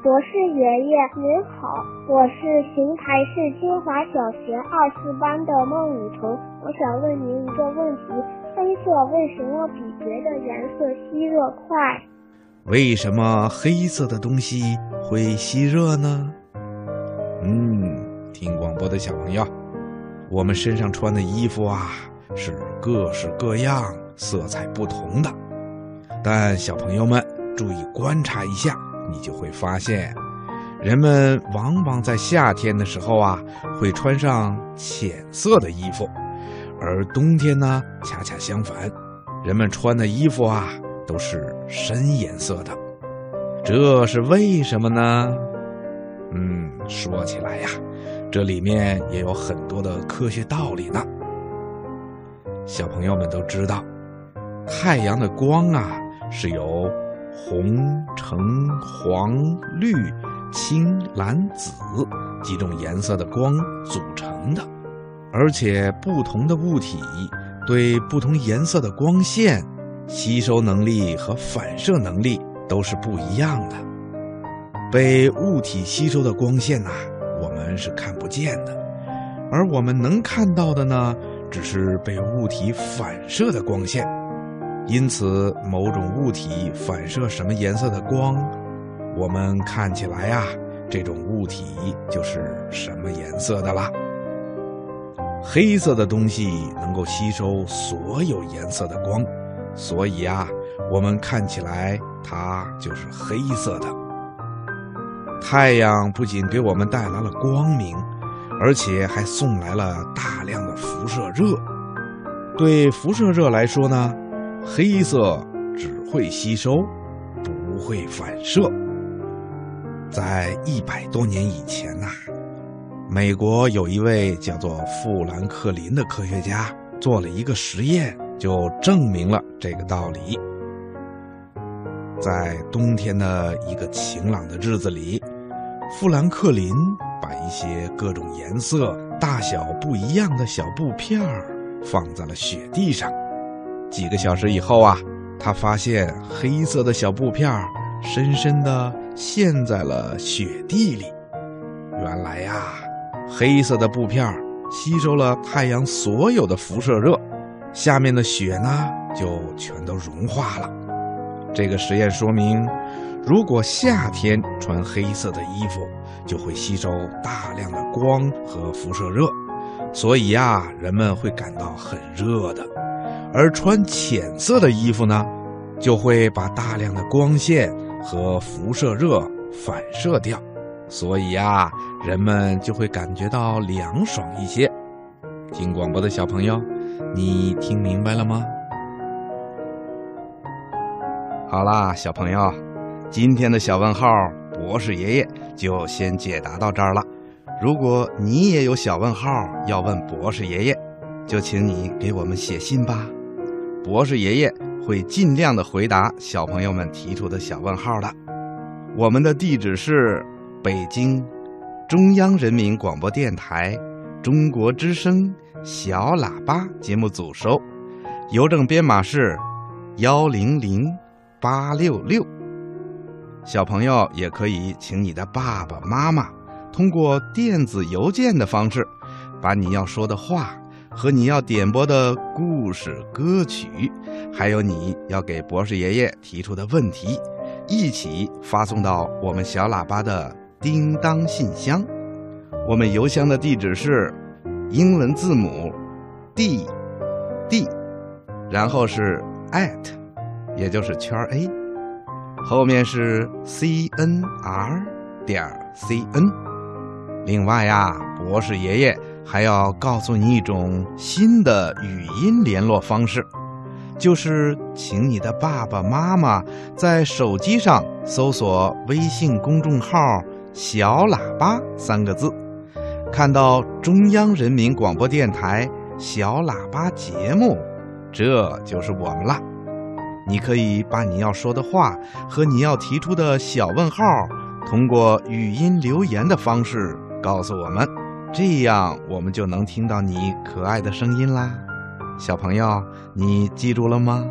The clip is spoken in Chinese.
博士爷爷您好，我是邢台市金华小学二四班的孟雨桐，我想问您一个问题：黑色为什么比别的颜色吸热快？为什么黑色的东西会吸热呢？嗯，听广播的小朋友，我们身上穿的衣服啊，是各式各样、色彩不同的。但小朋友们注意观察一下，你就会发现，人们往往在夏天的时候啊，会穿上浅色的衣服，而冬天呢，恰恰相反，人们穿的衣服啊，都是深颜色的。这是为什么呢？嗯，说起来呀，这里面也有很多的科学道理呢。小朋友们都知道，太阳的光啊。是由红、橙、黄、绿、青、蓝、紫几种颜色的光组成的，而且不同的物体对不同颜色的光线吸收能力和反射能力都是不一样的。被物体吸收的光线呐，我们是看不见的，而我们能看到的呢，只是被物体反射的光线。因此，某种物体反射什么颜色的光，我们看起来呀，这种物体就是什么颜色的啦。黑色的东西能够吸收所有颜色的光，所以啊，我们看起来它就是黑色的。太阳不仅给我们带来了光明，而且还送来了大量的辐射热。对辐射热来说呢？黑色只会吸收，不会反射。在一百多年以前呐，美国有一位叫做富兰克林的科学家做了一个实验，就证明了这个道理。在冬天的一个晴朗的日子里，富兰克林把一些各种颜色、大小不一样的小布片儿放在了雪地上。几个小时以后啊，他发现黑色的小布片深深地陷在了雪地里。原来呀，黑色的布片吸收了太阳所有的辐射热，下面的雪呢就全都融化了。这个实验说明，如果夏天穿黑色的衣服，就会吸收大量的光和辐射热，所以呀，人们会感到很热的。而穿浅色的衣服呢，就会把大量的光线和辐射热反射掉，所以呀，人们就会感觉到凉爽一些。听广播的小朋友，你听明白了吗？好啦，小朋友，今天的小问号，博士爷爷就先解答到这儿了。如果你也有小问号要问博士爷爷，就请你给我们写信吧。博士爷爷会尽量的回答小朋友们提出的小问号的。我们的地址是北京中央人民广播电台中国之声小喇叭节目组收，邮政编码是幺零零八六六。小朋友也可以请你的爸爸妈妈通过电子邮件的方式，把你要说的话。和你要点播的故事歌曲，还有你要给博士爷爷提出的问题，一起发送到我们小喇叭的叮当信箱。我们邮箱的地址是英文字母 d d，然后是 at，也就是圈 a，后面是 c n r 点 c n。另外呀，博士爷爷。还要告诉你一种新的语音联络方式，就是请你的爸爸妈妈在手机上搜索微信公众号“小喇叭”三个字，看到中央人民广播电台小喇叭节目，这就是我们了。你可以把你要说的话和你要提出的小问号，通过语音留言的方式告诉我们。这样我们就能听到你可爱的声音啦，小朋友，你记住了吗？